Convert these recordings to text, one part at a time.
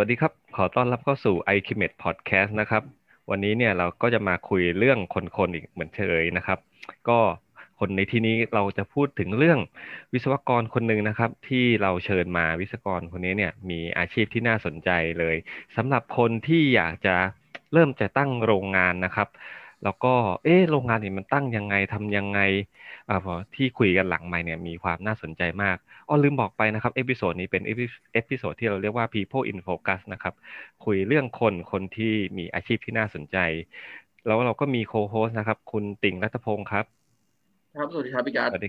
วัสดีครับ ขอต้อนรับเข้าสู่ i c m e t Podcast นะครับ วันนี้เนี่ยเราก็จะมาคุยเรื่องคนๆอีกเหมือนเคยนะครับ ก็คนในที่นี้เราจะพูดถึงเรื่องวิศวกรคนหนึ่งนะครับ ที่เราเชิญมาวิศวกรคนนี้เนี่ยมีอาชีพที่น่าสนใจเลยสำหรับคนที่อยากจะเริ่มจะตั้งโรงงานนะครับ แล้วก็เอ๊ะโรงงานนี่มันตั้งยังไงทำยังไงอ่าที่คุยกันหลังใหม่เนี่ยมีความน่าสนใจมาก อ๋อลืมบอกไปนะครับ episode นี้เป็น episode ที่เราเรียกว่า people in focus นะครับ คุยเรื่องคนคนที่มีอาชีพที่น่าสนใจ แล้วเราก็มี co-host นะครับ คุณติ่งรัตพงศ์ครับ ครับ สวัสดีครับพี่การสวัสดี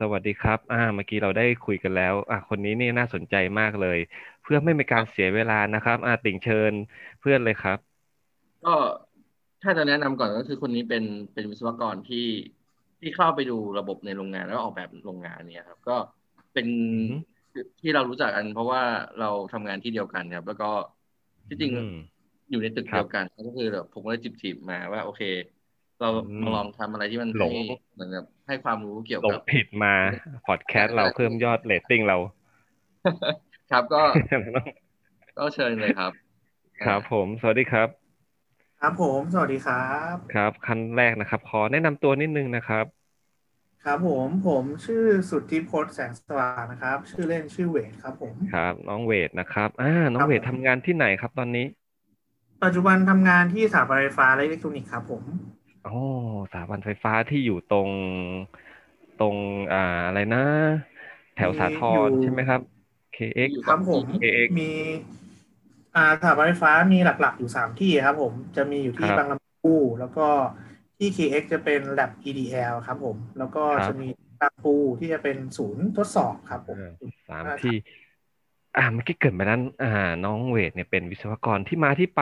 สวัสดีครับ อ่า เมื่อกี้เราได้คุยกันแล้ว อ่าคนนี้นี่น่าสนใจมากเลย เพื่อไม่เป็นการเสียเวลานะครับ อ่า ติ่งเชิญเพื่อนเลยครับ ก็ถ้าจะแนะนำก่อนก็คือคนนี้เป็นเป็นวิศวกรที่ที่เข้าไปดูระบบในโรงงานแล้วออกแบบโรงงานเนี่ยครับ ก็ เป็นที่เรารู้จักกัน เพราะว่าเราทำงานที่เดียวกันครับ แล้วก็ที่จริงอยู่ในตึกเดียวกันก็คือแบบผมก็เลยจีบๆมาว่า โอเค เรามาลองทำอะไรที่มันให้เหมือนกับให้ความรู้เกี่ยวกับผิดมาพอดแคสต์เราเพิ่มยอดเรตติ้งเรา ครับก็ก็เชิญเลยครับ ครับผม สวัสดีครับ ครับผม สวัสดีครับ ครับ ขั้นแรกนะครับ ขอแนะนำตัวนิดนึงนะครับ ครับผมผมชื่อสุทธิพจน์แสงสว่างนะครับ ชื่อเล่นชื่อเวทครับผมครับ น้องเวทนะครับอ่าน้องเวททำงานที่ไหนครับตอนนี้ ปัจจุบันทำงานที่สถาบันไฟฟ้าและอิเล็กทรอนิกส์ครับผมอ๋อสถาบันไฟฟ้าที่อยู่ตรงตรงอ่าอะไรนะ แถวสาทรใช่ไหมครับ KX ครับผม KX มีอ่าสถาบันไฟฟ้ามีหลักๆอยู่สามที่ครับผมจะมีอยู่ที่บางลำพูแล้วก็ ที่ KX จะเป็น lab EDL ครับผม แล้วก็จะมีบางปูที่จะเป็นศูนย์ทดสอบครับผมสามที่ อ่าเมื่อกี้เกิดมานั้น อ่า น้องเวทเนี่ยเป็นวิศวกรที่มาที่ไป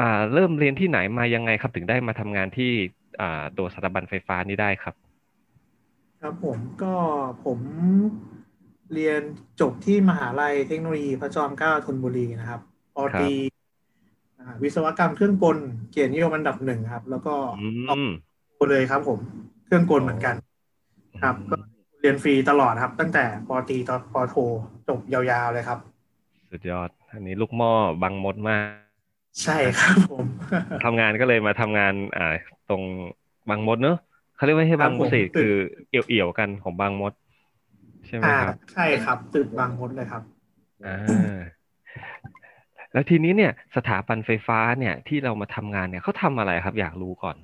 อ่า เริ่มเรียนที่ไหนมายังไงครับ ถึงได้มาทำงานที่ อ่าตัวสถาบันไฟฟ้านี้ได้ครับ ครับผมก็ผมเรียนจบที่มหาลัยเทคโนโลยีพระจอมเกล้าธนบุรีนะครับปอตี วิศวกรรมเครื่องกลเกียรตินิยมอันดับหนึ่งครับ แล้วก็ออกเลยครับ ผมเครื่องกลเหมือนกัน ครับ ก็เรียนฟรีตลอดครับ ตั้งแต่ปอตีตอนปอโทจบยาวๆเลยครับ สุดยอด อันนี้ลูกหม้อบังมดมาก ใช่ครับผมทำงานก็เลยมาทำงานอ่าตรงบางมดเนอะเขาเรียกว่าให้บางมดสิคือเอี่ยวๆกันของบางมด ใช่ไหมครับใช่ครับตึกบางมดเลยครับอ่า แล้วทีนี้เนี่ยสถาบันไฟฟ้าเนี่ยที่เรามาทำงานเนี่ยเขาทำอะไรครับ อยากรู้ก่อน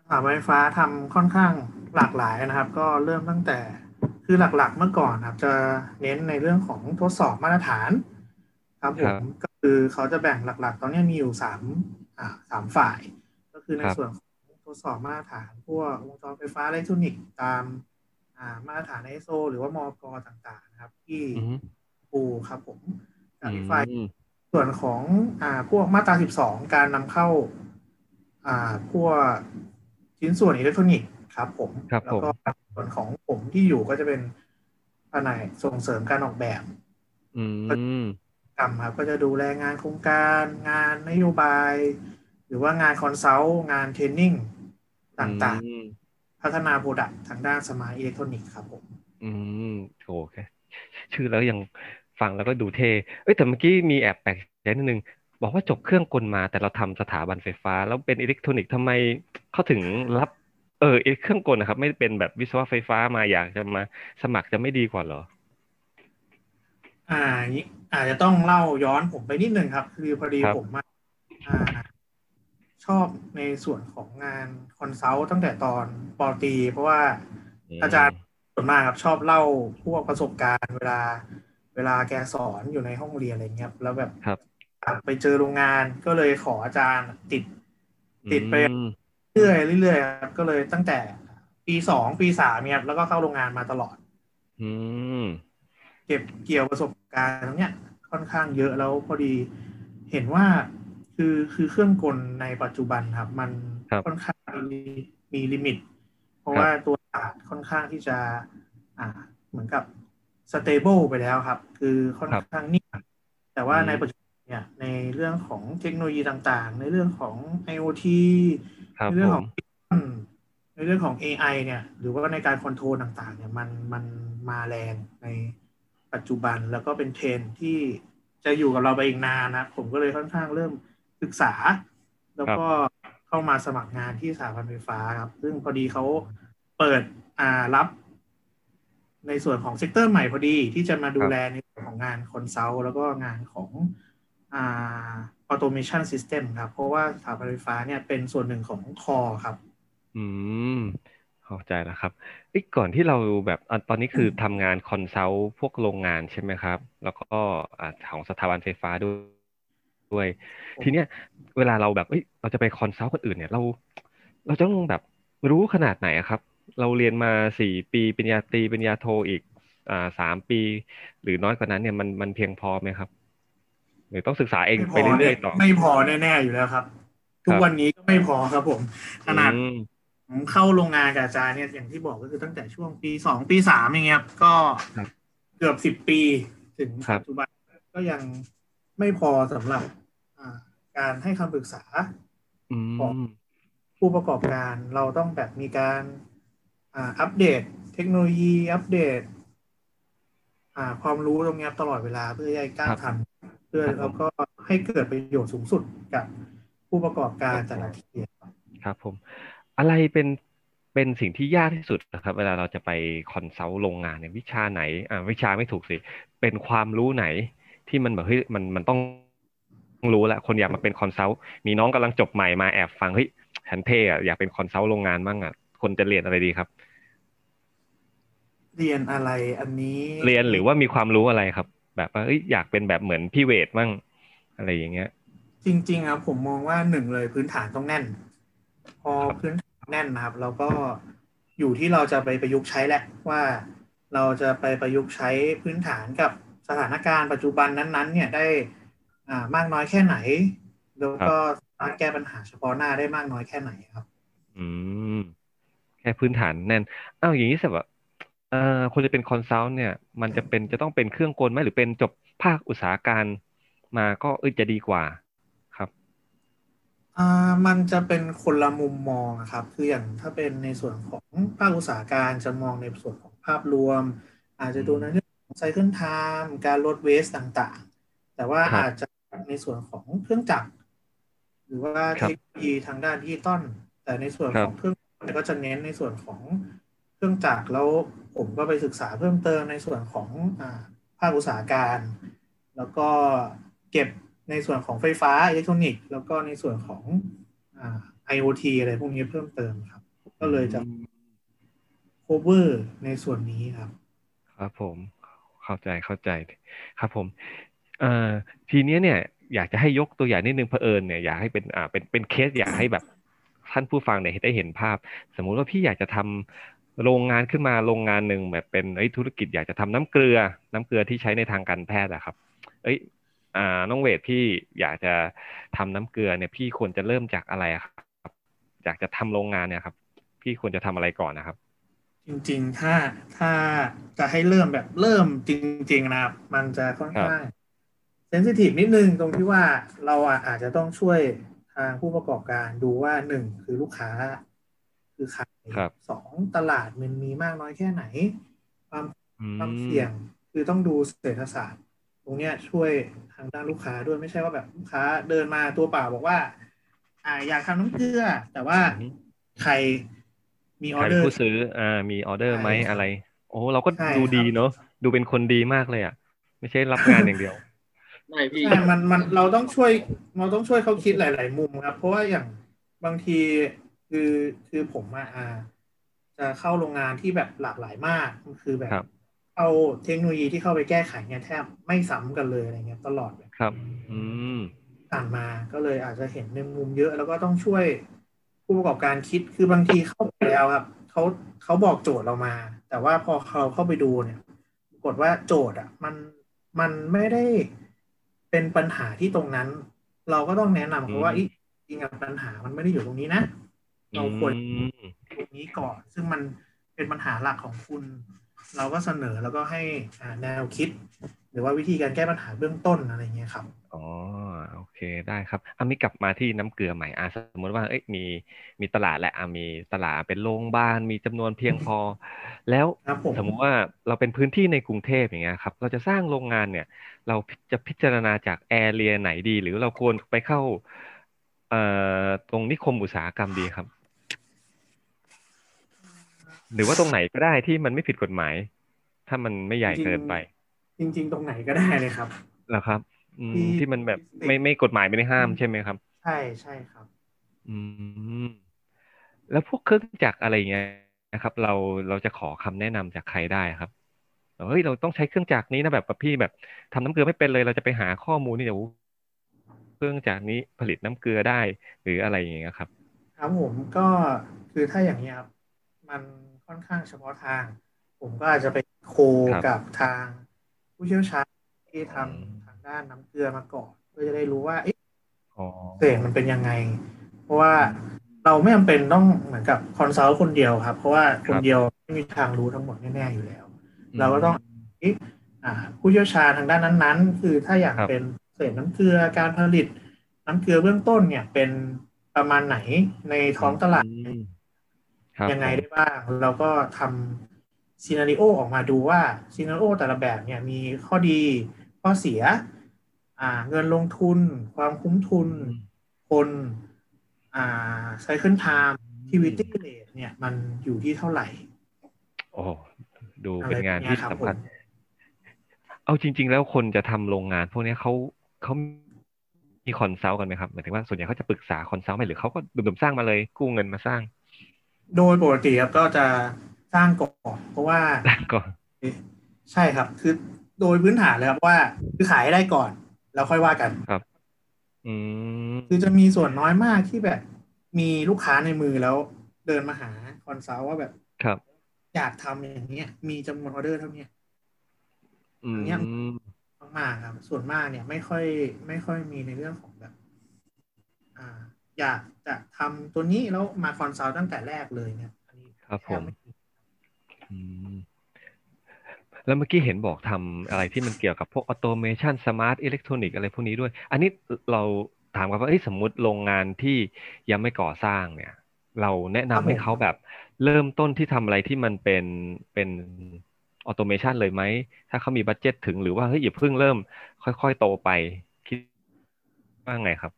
สถาบันไฟฟ้าทำค่อนข้างหลากหลายนะครับ ก็เริ่มตั้งแต่คือหลักๆเมื่อก่อนครับ จะเน้นในเรื่องของทดสอบมาตรฐาน ครับผมก็คือเขาจะแบ่งหลักๆ ตอนนี้มีอยู่สามอ่าสามฝ่าย ก็คือในส่วนของทดสอบมาตรฐาน พวกวงจรไฟฟ้าอิเล็กทรอนิกส์ตามอ่ามาตรฐานไอโซหรือว่ามอกต่างๆ นะครับ ที่ปูครับผม กับอีกฝ่ายส่วนของอ่าพวกมาตราสิบสองการนำเข้า อ่าพวกชิ้นส่วนอิเล็กทรอนิกส์ครับ ผมแล้วก็ส่วนของผมที่อยู่ก็จะเป็นแผนกส่งเสริมการออกแบบ อืมกรรมครับ ก็จะดูแลงานโครงการงานนโยบาย หรือว่างาน consult งาน training ต่างๆ พัฒนา product ทางด้าน smart อิเล็กทรอนิกส์ครับผม อืมโอเคชื่อแล้วยัง ฟังแล้วก็ดูเท่เอ้ยแต่เมื่อกี้มีแอบแปลกใจนิดนึงบอกว่าจบเครื่องกลมาแต่เราทำสถาบันไฟฟ้า แล้วเป็นอิเล็กทรอนิกส์ทำไมเขาถึงรับเออเครื่องกลนะครับ ไม่เป็นแบบวิศวะไฟฟ้ามาอยากจะมาสมัครจะไม่ดีกว่าเหรอ อ่าอาจจะต้องเล่าย้อนผมไปนิดนึงครับ คือพอดีผมอ่าชอบในส่วนของงานคอนซัลท์ตั้งแต่ตอนปอตี เพราะว่าอาจารย์ส่วนมากครับชอบเล่าพวกประสบการณ์เวลา เวลาแกสอนอยู่ในห้องเรียนอะไรเงี้ยแล้วแบบไปเจอโรงงานก็เลยขออาจารย์ติด ติดไปเรื่อยเรื่อยครับก็เลยตั้งแต่ปีสองปีสามเนี่ยแล้วก็เข้าโรงงานมาตลอด อืมเก็บเกี่ยวประสบการณ์ตรงเนี้ยค่อนข้างเยอะแล้วพอดีเห็นว่าคือคือเครื่องกลในปัจจุบันครับ มันค่อนข้างมีมี limit เพราะว่าตัวค่อนข้างที่จะ อ่าเหมือนกับ stable ไปแล้วครับ คือค่อนข้างนิ่งแต่ว่าในปัจจุบันเนี่ยในเรื่องของเทคโนโลยีต่างๆ ในเรื่องของ IoT ในเรื่องของในเรื่องของ AI เนี่ย หรือว่าในการ control ต่างๆ เนี่ยมันมันมาแรงในปัจจุบันแล้วก็เป็นเทรนที่จะอยู่กับเราไปอีกนานนะ ผมก็เลยค่อนข้างเริ่มศึกษา แล้วก็เข้ามาสมัครงานที่สถาบันไฟฟ้าครับ ซึ่งพอดีเขาเปิดอ่ารับ ในส่วนของ sector ใหม่พอดีที่จะมาดูแลในส่วนของงาน consult แล้วก็งานของอ่า automation system ครับ เพราะว่าสถาบันไฟฟ้าเนี่ยเป็นส่วนหนึ่งของคอครับ อืมเข้าใจแล้วครับอีกก่อนที่เราแบบอะตอนนี้คือทำงาน consult พวกโรงงานใช่ไหมครับ แล้วก็อ่าของสถาบันไฟฟ้าด้วยด้วย ทีเนี้ยเวลาเราแบบเอ้ยเราจะไป consult คนอื่นเนี่ยเรา เราจะต้องแบบรู้ขนาดไหนอะครับ เราเรียนมาสี่ปีปริญญาตรีปริญญาโทอีกอ่าสามปี หรือน้อยกว่านั้นเนี่ยมันมันเพียงพอไหมครับ หรือต้องศึกษาเองไม่พไปอเรื่อยๆต่อ ไม่พอแน่ๆอยู่แล้วครับ ทุกวันนี้ก็ไม่พอครับผมขนาดอืมผมเข้าโรงงานกับอาจารย์เนี่ยอย่างที่บอกก็คือตั้งแต่ช่วงปีสองปีสามอย่างเงี้ยครับก็ครับเกือบสิบปีถึงครับปัจจุบันก็ยังไม่พอสำหรับอ่าการให้คำปรึกษาอืของมผู้ประกอบการเราต้องแบบมีการ อ่าอัปเดตเทคโนโลยีอัปเดตอ่าความรู้ตรงเนี้ยตลอดเวลาเพื่อให้ก้าวทันเพื่อแล้วก็ให้เกิดประโยชน์สูงสุดกับผู้ประกอบการแต่ละที่ครับครับผม อะไรเป็นเป็นสิ่งที่ยากที่สุดนะครับ เวลาเราจะไป consult โรงงานเนี่ยวิชาไหนอ่าวิชาไม่ถูกสิ เป็นความรู้ไหนที่มันแบบเฮ้ยมันมันต้องรู้แล้วคนอยากมาเป็น consult มีน้องกำลังจบใหม่มาแอบฟังเฮ้ยฉันเท่อะอยากเป็น consult โรงงานบ้างอะคนจะเรียนอะไรดีครับ เรียนอะไรอันนี้ เรียนหรือว่ามีความรู้อะไรครับ แบบว่าเอ้ยอยากเป็นแบบเหมือนพี่เวทบ้างอะไรอย่างเงี้ย จริงๆครับผมมองว่าหนึ่งเลยพื้นฐานต้องแน่น พอครับพื้นฐานแน่นนะครับเราก็อยู่ที่เราจะไปประยุกต์ใช้แหละว่าเราจะไปประยุกต์ใช้พื้นฐานกับสถานการณ์ปัจจุบันนั้น ๆ เนี่ยได้อ่ามากน้อยแค่ไหน แล้วก็สามารถแก้ปัญหาเฉพาะหน้าได้มากน้อยแค่ไหนครับ อืมแค่พื้นฐานแน่นอ้าวอย่างนี้สิแบบเอ่อคนจะเป็นคอนซัลท์เนี่ย มันจะเป็นจะต้องเป็นเครื่องกลไหมหรือเป็นจบภาคอุตสาหการมาก็เออจะดีกว่าครับอ่ามันจะเป็นคนละมุมมองอะครับ คืออย่างถ้าเป็นในส่วนของภาคอุตสาหการจะมองในส่วนของภาพรวม อาจจะดูในเรื่องของ cycle time การลด waste ต่างๆ แต่ว่าครับอาจจะในส่วนของเครื่องจักรหรือว่าครัเทบคโนโลยีทางด้านดิจิตอลแต่ในส่วนครัขบองเครื่องก็จะเน้นในส่วนของเครื่องจักรแล้ว ผมก็ไปศึกษาเพิ่มเติมในส่วนของอ่าภาคอุตสาหการ แล้วก็เก็บในส่วนของไฟฟ้าอิเล็กทรอนิกส์แล้วก็ในส่วนของอ่า IoT อะไรพวกนี้เพิ่มเติมครับ ก็เลยจะอืม cover ในส่วนนี้ครับ ครับผมเข้าใจเข้าใจครับผมเอ่อทีเนี้ยเนี่ยอยากจะให้ยกตัวอย่างนิดนึงเผอิญเนี่ยอยากให้เป็นอ่าเป็นเป็นเคสอยากให้แบบท่านผู้ฟังเนี่ยได้เห็นภาพ สมมุติว่าพี่อยากจะทำ โรงงานขึ้นมาโรงงานหนึ่งแบบเป็นเอ้ยธุรกิจอยากจะทำน้ำเกลือ น้ำเกลือที่ใช้ในทางการแพทย์อะครับ เอ้ยอ่าน้องเวทพี่อยากจะทำน้ำเกลือเนี่ยพี่ควรจะเริ่มจากอะไรอะครับอยากจะทำโรงงานเนี่ยครับ พี่ควรจะทำอะไรก่อนนะครับ จริงๆ ถ้าถ้าจะให้เริ่มแบบเริ่มจริง ๆ นะครับ มันจะค่อนข้างเซนซิทีฟนิดนึงตรงที่ว่าเราอะอาจจะต้องช่วยทางผู้ประกอบการดูว่าหนึ่งคือลูกค้า คือใครครับ สองตลาดมันมีมากน้อยแค่ไหน ความอืความมเสี่ยงคือต้องดูเศรษฐศาสตร์ ตรงเนี้ยช่วยทางด้านลูกค้าด้วยไม่ใช่ว่าแบบลูกค้าเดินมาตัวเปล่าบอกว่า อ่าอยากทำน้ำเกลือ แต่ว่าอืมใครมีอใคอรเดเป็อนร์ผู้ซื้ออ่ามีออเดอร์ไหมใช่ครับอะไร โอ้เราก็ใช่ดูครับดีเนอะดูเป็นคนดีมากเลยอะ ไม่ใช่รับงานอย่างเดียวไม่พี่ใช่มันมันเราต้องช่วยเราต้องช่วยเขาคิดหลาย ๆ มุมครับ เพราะว่าอย่างบางที คือคือผมอะอ่าจะเข้าโรงงานที่แบบหลากหลายมากคือแบบครับเอาเทคโนโลยีที่เข้าไปแก้ไขเนี่ยแทบไม่ซ้ำกันเลยอะไรเงี้ยตลอดเลยครับ อืมผ่านมาก็เลยอาจจะเห็นในมุมเยอะ แล้วก็ต้องช่วยผู้ประกอบการคิดคือบางทีเข้าไปแล้วครับเขาเขาบอกโจทย์เรามา แต่ว่าพอเราเข้าไปดูเนี่ยปรากฏว่าโจทย์อะ มันมันไม่ได้เป็นปัญหาที่ตรงนั้น เราก็ต้องแนะนำเขาว่าอืมอีจริงๆปัญหามันไม่ได้อยู่ตรงนี้นะ เราควรอืมตรงนี้ก่อน ซึ่งมันเป็นปัญหาหลักของคุณ เราก็เสนอแล้วก็ให้อ่าแนวคิด หรือว่าวิธีการแก้ปัญหาเบื้องต้นอะไรเงี้ยครับอ๋อโอเคได้ครับอามีกลับมาที่น้ำเกลือใหม่อ่าสมมติว่าเอ้ยมีมีตลาดแหละอ่ามีตลาดเป็นโรงพยาบาลมีจำนวนเพียงพอ แล้วครับผมสมมุติว่าเราเป็นพื้นที่ในกรุงเทพอย่างเงี้ยครับ เราจะสร้างโรงงานเนี่ย เราจะพิจารณาจากแอเรียไหนดี หรือเราควรไปเข้าเอ่อตรงนิคมอุตสาหกรรมดีครับ หรือว่าตรงไหนก็ได้ที่มันไม่ผิดกฎหมาย ถ้ามันไม่ใหญ่เกินไป จริง ๆ ตรงไหนก็ได้เลยครับแล้วครับ อืมที่ที่มันแบบไม่ไม่กฎหมายไม่ได้ห้ามใช่ไหมครับ ใช่ใช่ครับ อืม แล้วพวกเครื่องจักรอะไรเงี้ยนะครับ เราเราจะขอคำแนะนำจากใครได้ครับเฮ้ยเราต้องใช้เครื่องจักรนี้นะแบบพี่แบบทำน้ำเกลือไม่เป็นเลย เราจะไปหาข้อมูลนี่เดี๋ยวเครื่องจักรนี้ผลิตน้ำเกลือได้หรืออะไรอย่างเงี้ยครับ ครับผมก็คือถ้าอย่างนี้ยครับมัน ค่อนข้างเฉพาะทาง ผมก็อาจจะไปโคครับกับทางผู้เชี่ยวชาญที่ทำอืมทางด้านน้ำเกลือมาก่อนเพื่อจะได้รู้ว่าเอ๊ะอ๋อเศษมันเป็นยังไง เพราะว่าเราไม่จำเป็นต้องเหมือนกับคอนซัลท์คนเดียวครับ เพราะว่าคนเดียวไม่มีทางรู้ทั้งหมดแน่ๆอยู่แล้ว เราก็ต้องอ่าผู้เชี่ยวชาญทางด้านนั้น ๆ คือถ้าอยากครับเป็นเศษน้ำเกลือการผลิต น้ำเกลือเบื้องต้นเนี่ยเป็นประมาณไหนในท้องตลาดอืมครับ ยังไงผมได้บ้างเราก็ทำซีนารีโอออกมาดูว่าซีนารีโอแต่ละแบบเนี่ยมีข้อดีข้อเสีย อ่า เงินลงทุน ความคุ้มทุน คนอ่าไซเคิลไทม์tivity rate เนี่ย มันอยู่ที่เท่าไหร่ โอ้ดูอะไรเป็นงานแบบเนี้ยครับที่สำคัญผมเอาจริง ๆ แล้วคนจะทำโรงงาน พวกเนี้ยเขาเขามี consult กันไหมครับหมายถึงว่าส่วนใหญ่เขาจะปรึกษาคอนซัลท์ไหมหรือเขาก็ดุ่มๆสร้างมาเลย กู้เงินมาสร้าง โดยปกติครับก็จะสร้างก่อนเพราะว่าก็ใช่ครับ คือโดยพื้นฐานเลยครับว่าคือขายให้ได้ก่อน แล้วค่อยว่ากันครับ อืมคือจะมีส่วนน้อยมากที่แบบ มีลูกค้าในมือแล้วเดินมาหา consult ว่าแบบครับ อยากทำอย่างเนี้ย มีจำนวนออเดอร์เท่าเนี้ยอืมเนี่ยมากๆครับ ส่วนมากเนี่ยไม่ค่อย ไม่ค่อยมีในเรื่องของแบบ อ่า อยากจะทำตัวนี้แล้วมา consult ตั้งแต่แรกเลยเนี่ยอันนี้ครับแทบไม่มีอืมแล้วเมื่อกี้เห็นบอกทำอะไรที่มันเกี่ยวกับพวก automation smart electronic อะไรพวกนี้ด้วย อันนี้เราถามกันว่าเอ้ยสมมุติโรงงานที่ยังไม่ก่อสร้างเนี่ย เราแนะนำให้เขาแบบเริ่มต้นที่ทำอะไรที่มันเป็นเป็นออโตเมชันเลยไหม ถ้าเขามีบัตเจ็ตถึงหรือว่าเฮ้ยอย่าเพิ่งเริ่มค่อย ๆ โตไป คิดว่าไงครับ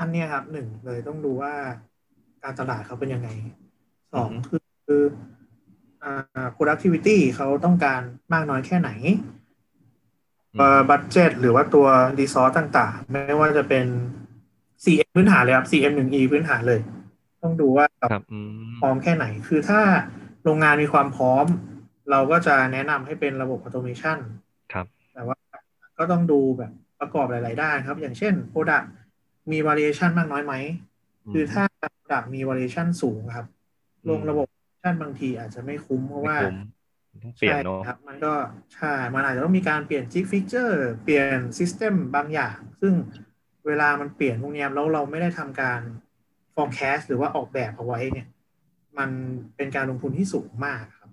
อันเนี้ยครับหนึ่งเลยต้องดูว่าการตลาดเขาเป็นยังไงสองอือฮึคือคืออ่า productivity เขาต้องการมากน้อยแค่ไหนอืม budget หรือว่าตัว resource ต่างๆ ไม่ว่าจะเป็น 4M พื้นฐานเลยครับ 4M 1 E พื้นฐานเลย ต้องดูว่าเราครับอืมพร้อมแค่ไหน คือถ้าโรงงานมีความพร้อม เราก็จะแนะนำให้เป็นระบบ automation ครับ แต่ว่าก็ต้องดูองค์ประกอบหลาย ๆ ด้านครับ อย่างเช่น Product มี variation มากน้อยไหม คือถ้า Product มี variation สูงครับ ลงระบบ variation บางทีอาจจะไม่คุ้มเพราะว่าไม่คุ้มต้องเปลี่ยนเนาะใช่ครับ มันก็ใช่ มันอาจจะต้องมีการเปลี่ยน jig fixture เปลี่ยน system บางอย่าง ซึ่งเวลามันเปลี่ยนพวกเนี้ยแล้วเราไม่ได้ทำการ forecast หรือว่าออกแบบเอาไว้เนี่ย มันเป็นการลงทุนที่สูงมากครับ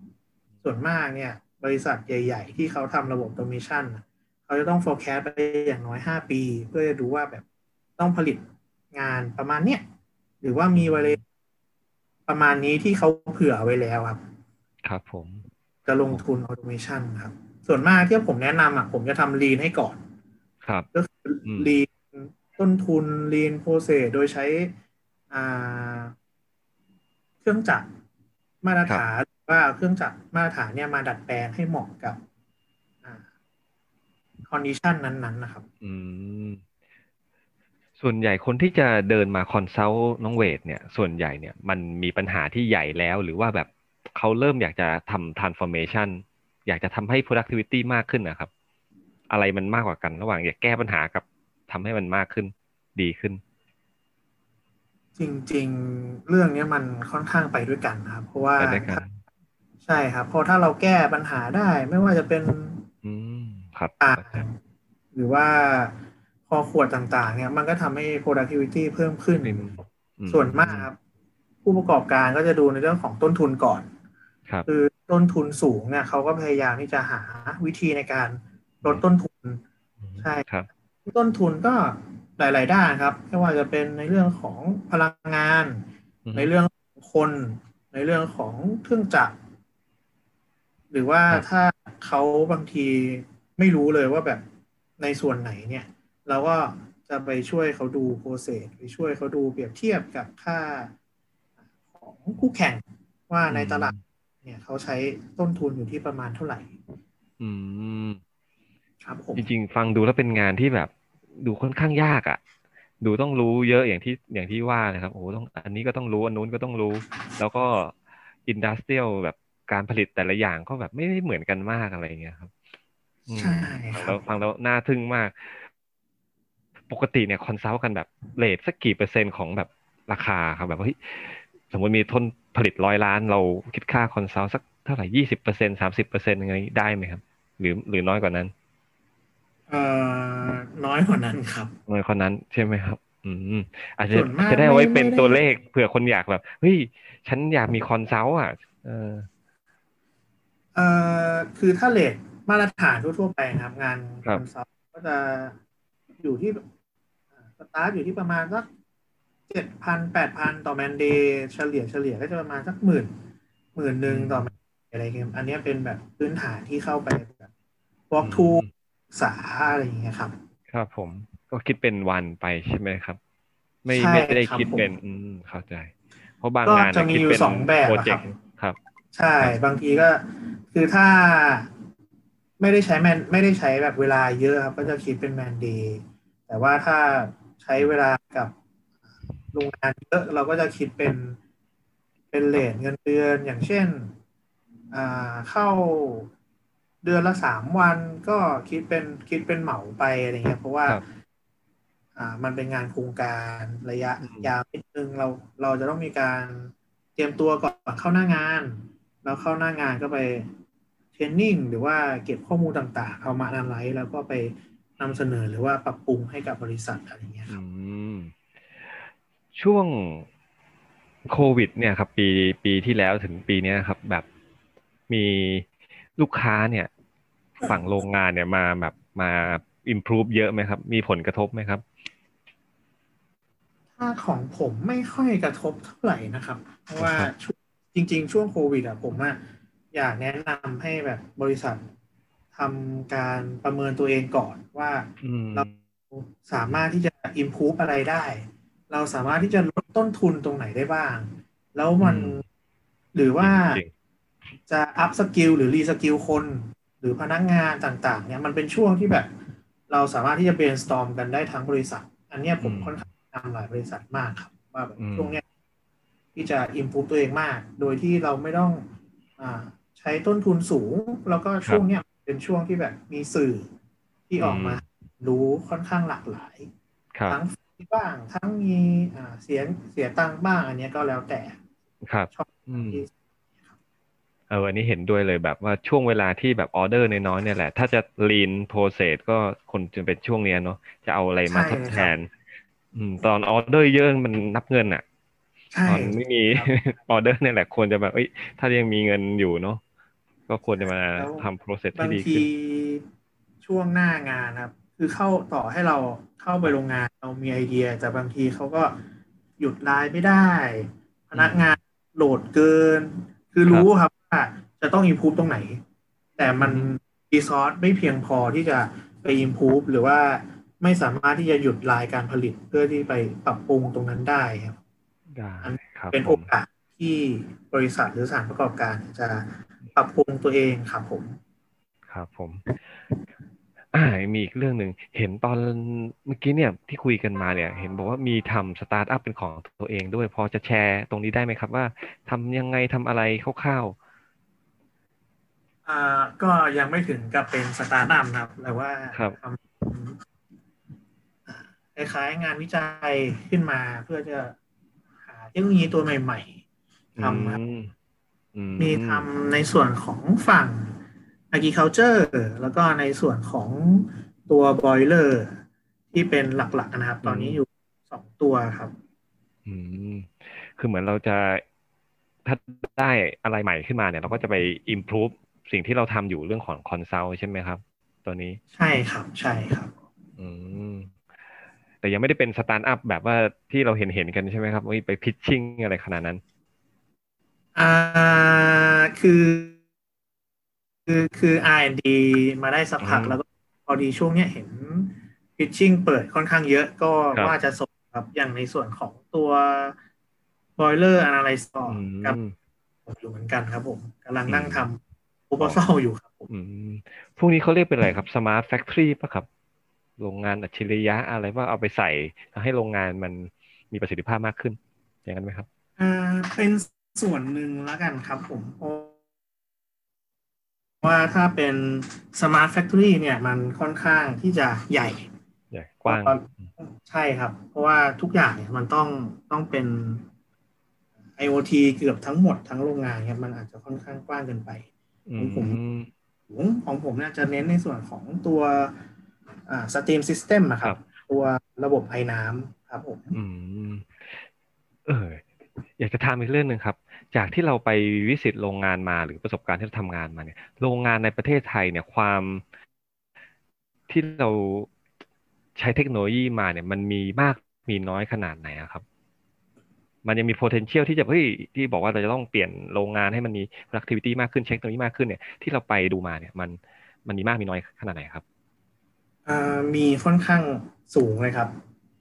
ส่วนมากเนี่ย บริษัทใหญ่ ๆ ที่เขาทำระบบ automation น่ะเขาจะต้อง forecast ไปอย่างน้อย 5 ปี เพื่อจะดูว่าแบบ ต้องผลิตงานประมาณเนี้ยหรือว่ามีเวลาประมาณนี้ที่เขาเผื่อไว้แล้วครับ ครับผมจะลงทุน automation ครับ ส่วนมากที่ผมแนะนำอะผมจะทำ lean ให้ก่อน ครับ ก็คืออม lean ต้นทุน lean process โดยใช้อ่าเครื่องจักรมาตรฐานหรือว่าเครื่องจักรมาตรฐานเนี่ยมาดัดแปลงให้เหมาะกับอ่า condition นั้นๆนะครับ อืม ส่วนใหญ่คนที่จะเดินมาคอนซัลท์น้องเวทเนี่ย ส่วนใหญ่เนี่ยมันมีปัญหาที่ใหญ่แล้ว หรือว่าแบบเขาเริ่มอยากจะทำ transformation อยากจะทำให้ productivity มากขึ้นนะครับ อะไรมันมากกว่ากันระหว่างอยากแก้ปัญหากับทำให้มันมากขึ้นดีขึ้น จริง ๆ เรื่องเนี้ยมันค่อนข้างไปด้วยกันนะครับ เพราะว่าไปด้วยกันใช่ครับ เพราะถ้าเราแก้ปัญหาได้ ไม่ว่าจะเป็นอืมครับอ่าเข้าใจหรือว่า คอขวดต่างๆ เนี่ย มันก็ทำให้ productivity เพิ่มขึ้นอืมอืส่วนมากครับ ผู้ประกอบการก็จะดูในเรื่องของต้นทุนก่อนครับคือต้นทุนสูงเนี่ยเขาก็พยายามที่จะหาวิธีในการลดต้นทุน ใช่ครับ ต้นทุนก็หลาย ๆ ด้านครับ ไม่ว่าจะเป็นในเรื่องของพลังงานอืมในเรื่องของคน ในเรื่องของเครื่องจักร หรือว่าครับถ้าเขาบางทีไม่รู้เลยว่าแบบในส่วนไหนเนี่ย เราก็จะไปช่วยเขาดูโปรเซสไปช่วยเขาดูเปรียบเทียบกับค่าของคู่แข่งว่าในตลาดเนี่ยเขาใช้ต้นทุนอยู่ที่ประมาณเท่าไหร่ อืม ครับผมจริงๆ ฟังดูแล้วเป็นงานที่แบบดูค่อนข้างยากอะ ดูต้องรู้เยอะอย่างที่อย่างที่ว่านะครับโอ้โหต้องอันนี้ก็ต้องรู้อันนู้นก็ต้องรู้ แล้วก็ industrial แบบการผลิตแต่ละอย่างก็แบบไม่ได้เหมือนกันมากอะไรอย่างเงี้ยครับอืมใช่คฟังรัแล้วฟังแล้วน่าทึ่งมาก ปกติเนี่ย consult กันแบบ rate สักกี่เปอร์เซ็นต์ของแบบราคาครับแบบว่าเฮ้ยสมมติมีทุนผลิตร้อยล้าน เราคิดค่า consult สักเท่าไหร่ยี่สิบเปอร์เซ็นสามสิบเปอร์เซ็นต์ยังไงได้ไหมครับ หรือหรือน้อยกว่านั้นเอ่อน้อยกว่านั้นครับ น้อยกว่านั้นใช่ไหมครับ อืม อาจจะส่วนมากจะได้เอาไว้ไม่เป็นไม่ได้ตัวเลขเผื่อคนอยากแบบเฮ้ยฉันอยากมี consult อะเออเอ่อคือถ้า rate มาตรฐานทั่วๆไปนะครับ งานครับ consult ก็จะอยู่ที่ สตาร์ทอยู่ที่ประมาณสักเจ็ดพันแปดพันต่อ man-day เฉลี่ยเฉลี่ยก็จะประมาณสักหมื่นหมื่นหนึ่งต่อแมนเดย์อะไรเงี้ยอันเนี้ยเป็นแบบพื้นฐานที่เข้าไปแบบวอล์กทูอืมศึกษาอะไรอย่างเงี้ยครับ ครับผมก็คิดเป็นวันไปใช่ไหมครับ ไม่ใช่ไม่ได้ครับคิดเป็นผมอืมเข้าใจ เพราะบางก็งานจะน่มีคิดอยู่เป็นสองแบบโปรอะเจคกรับต์ครับ ใช่บางทีก็คือถ้าไม่ได้ใช้แมนไม่ได้ใช้แบบเวลาเยอะครับ ก็จะคิดเป็นแมนเดย์แต่ว่าถ้า ใช้เวลากับโรงงานเยอะเราก็จะคิดเป็นเป็นเลทเงินเดือน อย่างเช่นอ่าเข้าเดือนละสามวันก็คิดเป็นคิดเป็นเหมาไปอะไรเงี้ยเพราะว่าครับอ่ามันเป็นงานโครงการระยะอืมยาวนิดนึงเราเราจะต้องมีการเตรียมตัวก่อนเข้าหน้างาน แล้วเข้าหน้างานก็ไปเทรนนิ่งหรือว่าเก็บข้อมูลต่างๆ เอามาอนาไลซ์แล้วก็ไป นำเสนอหรือว่าปรับปรุงให้กับบริษัทอะไรอย่างเงี้ยคอืรับมช่วงโควิด เนี่ยครับ ปีปีที่แล้วถึงปีเนี้ยครับ แบบมีลูกค้าเนี่ย ฝั่งโรงงานเนี่ยมาแบบมา improve เยอะไหมครับ มีผลกระทบไหมครับถ้าของผมไม่ค่อยกระทบเท่าไหร่นะครับ เพราะว่าครับช่วงจริง ๆ ช่วงโควิดอะผมอะอยากแนะนำให้แบบบริษัท ทำการประเมินตัวเองก่อนว่าอืมเราสามารถที่จะ improve อะไรได้ เราสามารถที่จะลดต้นทุนตรงไหนได้บ้าง แล้วมันอืมหรือว่าจริงจะ up skill หรือ re skill คน หรือพนักงานต่าง ๆ เนี่ยมันเป็นช่วงที่แบบ เราสามารถที่จะ brainstorm กันได้ทั้งบริษัท อันเนี้ยผมอืมค่อนข้างนำหลายบริษัทมากครับ ว่าแบบอืมช่วงเนี้ยที่จะ improve ตัวเองมาก โดยที่เราไม่ต้องอ่าใช้ต้นทุนสูง แล้วก็ช่วงเนี้ย เป็นช่วงที่แบบมีสื่อที่ออกมา รู้ค่อนข้างหลากหลายครับทั้งฟรีบ้าง ทั้งมีอ่าเสียเสียตังค์บ้าง อันเนี้ยก็แล้วแต่ ครับชอบอืมที่เอออันนี้เห็นด้วยเลยแบบว่าช่วงเวลาที่แบบออเดอร์น้อยๆเนี่ยแหละ ถ้าจะ lean process ก็คนจะเป็นช่วงเนี้ยเนาะจะเอาอะไรมาทดแทนอืมตอนออเดอร์เยอะมันนับเงินอะใช่ตอนไม่มีออเดอร์เนี่ยแหละควรจะแบบเอ้ยถ้ายังมีเงินอยู่เนาะ ก็ควรจะมาแล้วทำ process บาที่งดีทีขึ้นช่วงหน้างานครับ คือเข้าต่อให้เราเข้าไปโรงงานเรามีไอเดีย แต่บางทีเขาก็หยุดไลน์ไม่ได้ พนักงานโหลดเกิน คือรู้ครับว่าจะต้องอิมพูฟตรงไหน แต่มันรีซอสไม่เพียงพอที่จะไปอิมพูฟหรือว่าไม่สามารถที่จะหยุดลายการผลิตเพื่อที่ไปปรับปรุงตรงนั้นได้ครับได้ครับเป็นผโอมกาสที่บริษัทหรือสถานประกอบการจะ ปรับปรุงตัวเองครับผม ครับผมอ่ามีอีกเรื่องหนึ่งเห็นตอนเมื่อกี้เนี่ยที่คุยกันมาเนี่ย เห็นบอกว่ามีทำสตาร์ทอัพเป็นของตัวเองด้วย พอจะแชร์ตรงนี้ได้ไหมครับ ว่าทำยังไงทำอะไรคร่าวอ่าก็ยังไม่ถึงกับเป็นสตาร์ทอัพนะครับแต่ว่าครับทำอ่าคล้ายๆงานวิจัยขึ้นมาเพื่อจะหาเทคโนโลยีตัวใหม่ๆๆทำครับอื มอืมีทำในส่วนของฝั่ง agriculture แล้วก็ในส่วนของตัว boiler ที่เป็นหลักๆนะครับ ตอนนี้อยู่สองตัวครับ อืม คือเหมือนเราจะถ้าได้อะไรใหม่ขึ้นมาเนี่ย เราก็จะไป improve สิ่งที่เราทำอยู่เรื่องของ consult ใช่ไหมครับ ตัวนี้ ใช่ครับ ใช่ครับ อืมแต่ยังไม่ได้เป็นสตาร์ทอัพแบบว่าที่เราเห็นเห็นกันใช่ไหมครับว่าไป pitching อะไรขนาดนั้น อ่าคือ คือคือ R&D มาได้สักพักอืมแล้วก็พอดีช่วงเนี้ยเห็น pitching เปิดค่อนข้างเยอะก็ครับว่าจะส่งครับอย่างในส่วนของตัว boiler analyzer อืกับมอยู่เหมือนกันครับผมกำลังนั่งอืมทำ proposal อยู่ครับผมอืมพวกนี้เขาเรียกเป็นอะไรครับ smart factory ป่ะครับ โรงงานอัจฉริยะอะไรว่าเอาไปใส่ทำให้โรงงานมันมีประสิทธิภาพมากขึ้น อย่างนั้นไหมครับ อ่าเป็น ส่วนหนึ่งแล้วกันครับผมเพราะว่าถ้าเป็น smart factory เนี่ยมันค่อนข้างที่จะใหญ่ใหญ่กว้างใช่ครับ เพราะว่าทุกอย่างเนี่ยมันต้องต้องเป็น IoT เกือบทั้งหมดทั้งโรงงานครับมันอาจจะค่อนข้างกว้างเกินไปอืมผมของของผมเนี่ยจะเน้นในส่วนของตัวอ่า Steam System นะคครัรับบตัวระบบไอ้น้ำครับผมอืมเอออยากจะถามอีกเรื่องหนึ่งครับ จากที่เราไปวิสิตโรงงานมาหรือประสบการณ์ที่เราทำงานมาเนี่ย โรงงานในประเทศไทยเนี่ยความที่เราใช้เทคโนโลยีมาเนี่ย มันมีมากมีน้อยขนาดไหนอะครับ มันยังมี potential ที่จะเฮ้ยที่บอกว่าเราจะต้องเปลี่ยนโรงงานให้มันมี productivity มากขึ้นเทคโนโลยีมากขึ้นเนี่ยที่เราไปดูมาเนี่ย มันมันมีมากมีน้อยขนาดไหนครับอ่ามีค่อนข้างสูงเลยครับ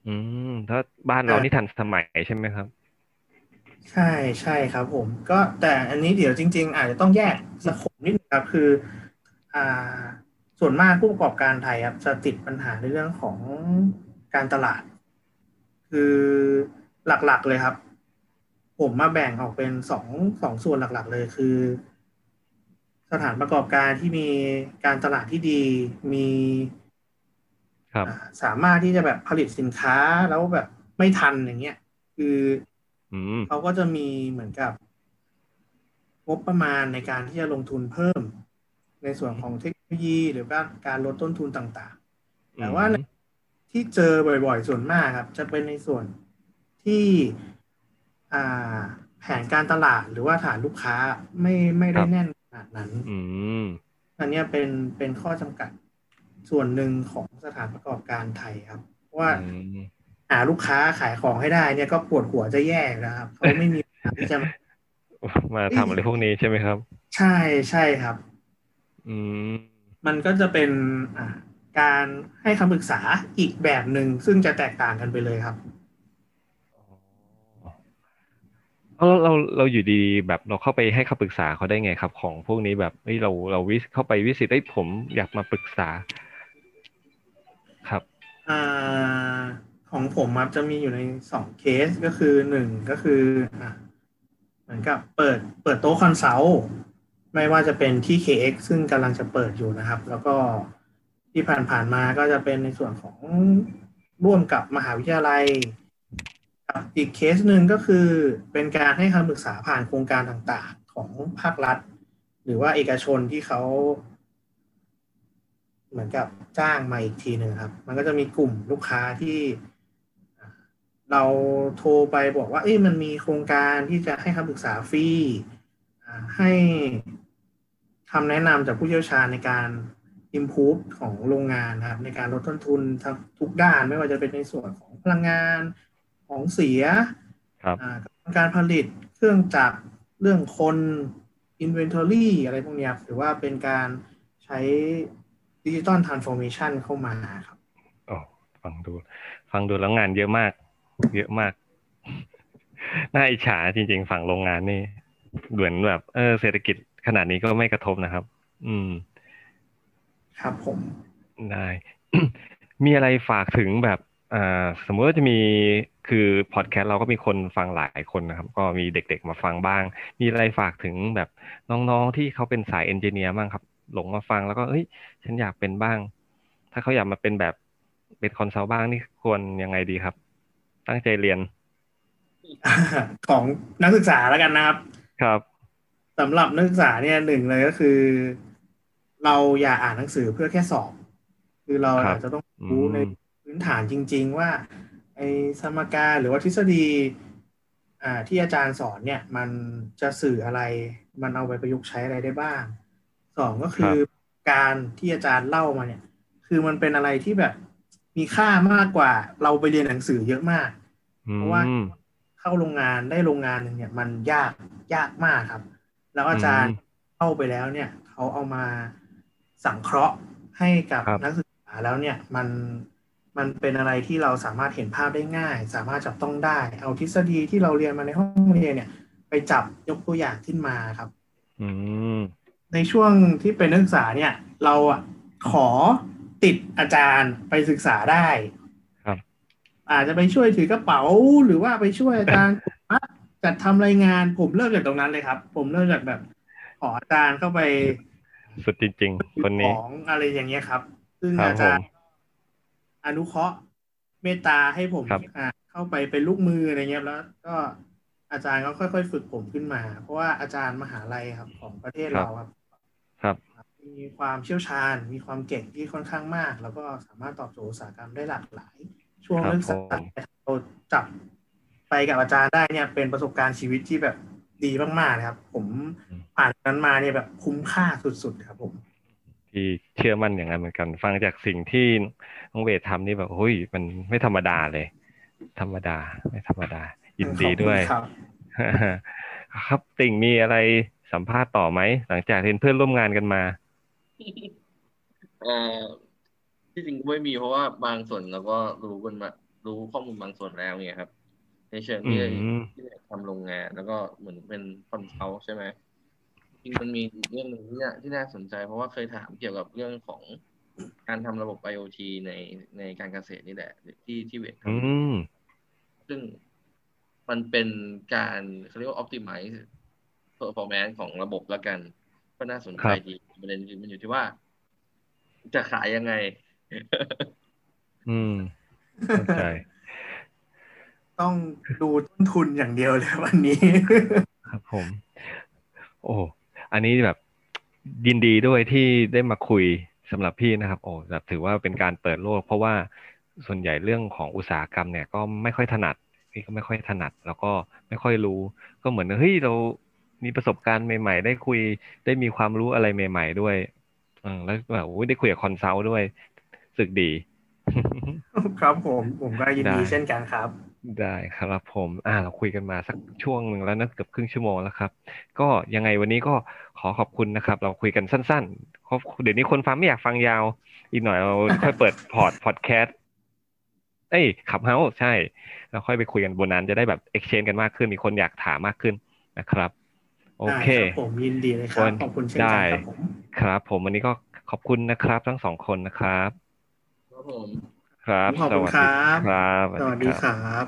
อืมถ้าบ้านเรานี่ทันสมัยใช่ไหมครับ ใช่ใช่ครับผม ก็แต่อันนี้เดี๋ยวจริง ๆ อาจจะต้องแยกสโคปนิดนึงครับ คือ อ่า ส่วนมากผู้ประกอบการไทยครับจะติดปัญหาในเรื่องของการตลาด คือหลักๆเลยครับ ผมมาแบ่งออกเป็นสองสองส่วนหลักๆ เลยคือ สถานประกอบการที่มีการตลาดที่ดีมีครับอ่าสามารถที่จะแบบผลิตสินค้าแล้วแบบไม่ทันอย่างเงี้ย คืออืม เขาก็จะมีเหมือนกับงบประมาณในการที่จะลงทุนเพิ่ม ในส่วนของเทคโนโลยี หรือว่าการลดต้นทุนต่างๆ แต่ว่าที่เจอบ่อยๆ ส่วนมากครับ จะเป็นในส่วนที่อ่าแผนการตลาดหรือว่าฐานลูกค้าไม่ไม่ได้แน่นขนาดนั้นอืมอันเนี้ยเป็นเป็นข้อจำกัดส่วนหนึ่งของสถานประกอบการไทยครับเพราะว่าอืมหาลูกค้าขายของให้ได้เนี่ยก็ปวดหัวจะแย่อยู่นะครับเขาไม่มีเวลาที่จะมาทำอะไรพวกนี้ใช่ไหมครับ ใช่ใช่ครับ อืมมันก็จะเป็นอ่าการให้คำปรึกษาอีกแบบหนึ่งซึ่งจะแตกต่างกันไปเลยครับเราเราเราอยู่ดีๆแบบเราเข้าไปให้คำปรึกษาเขาได้ไงครับ ของพวกนี้แบบเฮ้ยเราเราวิสเข้าไปวิสิตไอ้ยผมอยากมาปรึกษา ครับอ่า ของผมครับจะมีอยู่ในสองเคสก็คือหนึ่งก็คืออะเหมือนกับเปิดเปิดโต๊ะ consult ไม่ว่าจะเป็นที่ KX ซึ่งกำลังจะเปิดอยู่นะครับ แล้วก็ที่ผ่านๆมาก็จะเป็นในส่วนของร่วมกับมหาวิทยาลัยอีกเคสหนึ่งก็คือเป็นการให้คำปรึกษาผ่านโครงการต่างๆของภาครัฐ หรือว่าเอกชนที่เขาเหมือนกับจ้างมาอีกทีหนึ่งครับ มันก็จะมีกลุ่มลูกค้าที่ เราโทรไปบอกว่า เอ้ยมันมีโครงการที่จะให้คำปรึกษาฟรีอ่าให้คำแนะนำจากผู้เชี่ยวชาญในการ improve ของโรงงานนะครับ ในการลดต้นทุนทั้งทุกด้านไม่ว่าจะเป็นในส่วนของพลังงานของเสียครับอ่าการผลิตเครื่องจักรเรื่องคน inventory อะไรพวกเนี้ยครับหรือว่าเป็นการใช้ digital transformation เข้ามาครับอ๋อฟังดู ฟังดูแล้วงานเยอะมาก เยอะมาก น่าอิจฉาจริง ๆ ฝั่งโรงงานนี่เหมือนแบบ เออเศรษฐกิจขนาดนี้ก็ไม่กระทบนะครับ อืม ครับผม ได้ มีอะไรฝากถึงแบบอ่าสมมติว่าจะมีคือพอดแคสต์เราก็มีคนฟังหลายคนนะครับ ก็มีเด็กๆมาฟังบ้าง มีอะไรฝากถึงแบบน้องๆที่เขาเป็นสายเอนจิเนียร์บ้างครับ หลงมาฟังแล้วก็เอ้ย ฉันอยากเป็นบ้าง ถ้าเขาอยากมาเป็นแบบเป็นคอนซัลท์บ้างนี่ควรยังไงดีครับ ตั้งใจเรียน ของนักศึกษาแล้วกันนะครับ ครับสำหรับนักศึกษาเนี่ยหนึ่งเลยก็คือ เราอย่าอ่านหนังสือเพื่อแค่สอบ คือเราครับอาจจะต้องอืรู้ในมพื้นฐานจริง ๆ ว่า ไอ้สมการหรือว่าทฤษฎี อ่าที่อาจารย์สอนเนี่ย มันจะสื่ออะไร มันเอาไปประยุกต์ใช้อะไรได้บ้างสองก็คือการที่อาจารย์เล่ามาเนี่ย คือมันเป็นอะไรที่แบบ มีค่ามากกว่าเราไปเรียนหนังสือเยอะมาก เพราะว่าเข้าโรงงานได้โรงงานหนึ่งเนี่ย มันยากยากมากครับ แล้วอาจารย์เข้าไปแล้วเนี่ย เขาเอามาสังเคราะห์ให้กับนักศึกษาแล้วเนี่ยมันมันเป็นอะไรที่เราสามารถเห็นภาพได้ง่าย สามารถจับต้องได้ เอาทฤษฎีที่เราเรียนมาในห้องเรียนเนี่ย ไปจับยกตัวอย่างขึ้นมาครับอืมในช่วงที่เป็นนักศึกษาเนี่ย เราอะขอ ติดอาจารย์ไปศึกษาได้ครับ อาจจะไปช่วยถือกระเป๋าหรือว่าไปช่วยอาจารย์จัดทำรายงานผมเริ่มจากตรงนั้นเลยครับ ผมเริ่มจากแบบขออาจารย์เข้าไป สุดจริงๆคนนี้ของอะไรอย่างเงี้ยครับ ซึ่งอาจารย์อนุเคราะห์เมตตาให้ผมเข้าไปเป็นลูกมืออะไรเงี้ยแล้ว ก็อาจารย์ก็ค่อยๆ ฝึกผมขึ้นมา เพราะว่าอาจารย์มหาลัยครับ ของประเทศเราครับครับ มีความเชี่ยวชาญ มีความเก่งที่ค่อนข้างมาก แล้วก็สามารถตอบโจทย์อุตสาหกรรมได้หลากหลาย ช่วงเรื่องสัตว์เราจับไปกับอาจารย์ได้เนี่ยเป็นประสบการณ์ชีวิตที่แบบดีมากๆครับ ผมผ่านนั้นมาเนี่ยแบบคุ้มค่าสุดๆครับผมที่เชื่อมั่นอย่างนั้นเหมือนกัน ฟังจากสิ่งที่น้องเวททำนี่แบบเฮ้ยมันไม่ธรรมดาเลย ธรรมดาไม่ธรรมดายินดีด้วยครับติ่งมีอะไรสัมภาษณ์ต่อไหมหลังจากเห็นเพื่อนร่วมงานกันมา เอ่อที่จริงก็ไม่มีเพราะว่าบางส่วนเราก็รู้กันมารู้ข้อมูลบางส่วนแล้วเนี่ยครับ ในเชิงที่ที่ทำโรงงาน แล้วก็เหมือนเป็น consult ใช่ไหมจริงมันมีอีกเรื่องหนึ่งที่น่าที่น่าสนใจ เพราะว่าเคยถามเกี่ยวกับเรื่องของการทำระบบ IoT ในในการเกษตรนี่แหละ ที่ที่เวททำซึ่งมันเป็นการเขาเรียกว่า optimize performance ของระบบแล้วกัน ก็น่าสนใจดีประเด็นมันอยู่ที่ว่า จะขายยังไง อืมเข้าใจต้องดูต้นทุนอย่างเดียวเลยวันนี้ ครับผม โอ้อันนี้แบบยินดีด้วยที่ได้มาคุยสำหรับพี่นะครับ โอ้แบบถือว่าเป็นการเปิดโลก เพราะว่าส่วนใหญ่เรื่องของอุตสาหกรรมเนี่ยก็ไม่ค่อยถนัด พี่ก็ไม่ค่อยถนัด แล้วก็ไม่ค่อยรู้ ก็เหมือนเฮ้ยเรา มีประสบการณ์ใหม่ ๆ ได้คุยได้มีความรู้อะไรใหม่ ๆ ด้วยอะแล้วแบบได้คุยกับ consult ด้วยรู้สึกดี ครับผมผมก็ยินดีเช่นกันครับ ได้ครับผม อ่า เราคุยกันมาสักช่วงหนึ่งแล้วนะเกือบครึ่งชั่วโมงแล้วครับ ก็ยังไงวันนี้ก็ขอขอบคุณนะครับ เราคุยกันสั้นๆเดี๋ยวนี้คนฟังไม่อยากฟังยาว อีกหน่อยเราค่อยเปิดพอร์ตพอดแคสต์เอ้ย Clubhouse ใช่แล้วค่อยไปคุยกันบนนั้นจะได้แบบเอ็กชแนนกันมากขึ้นมีคนอยากถามมากขึ้นนะครับ โอเคผมยินดีเลยครับ ขอบคุณเช่นกันครับผมครับ ผมวันนี้ก็ขอบคุณนะครับ ทั้งสองคนนะครับครับผมครับขอบคุณครับครับ สวัสดีครับ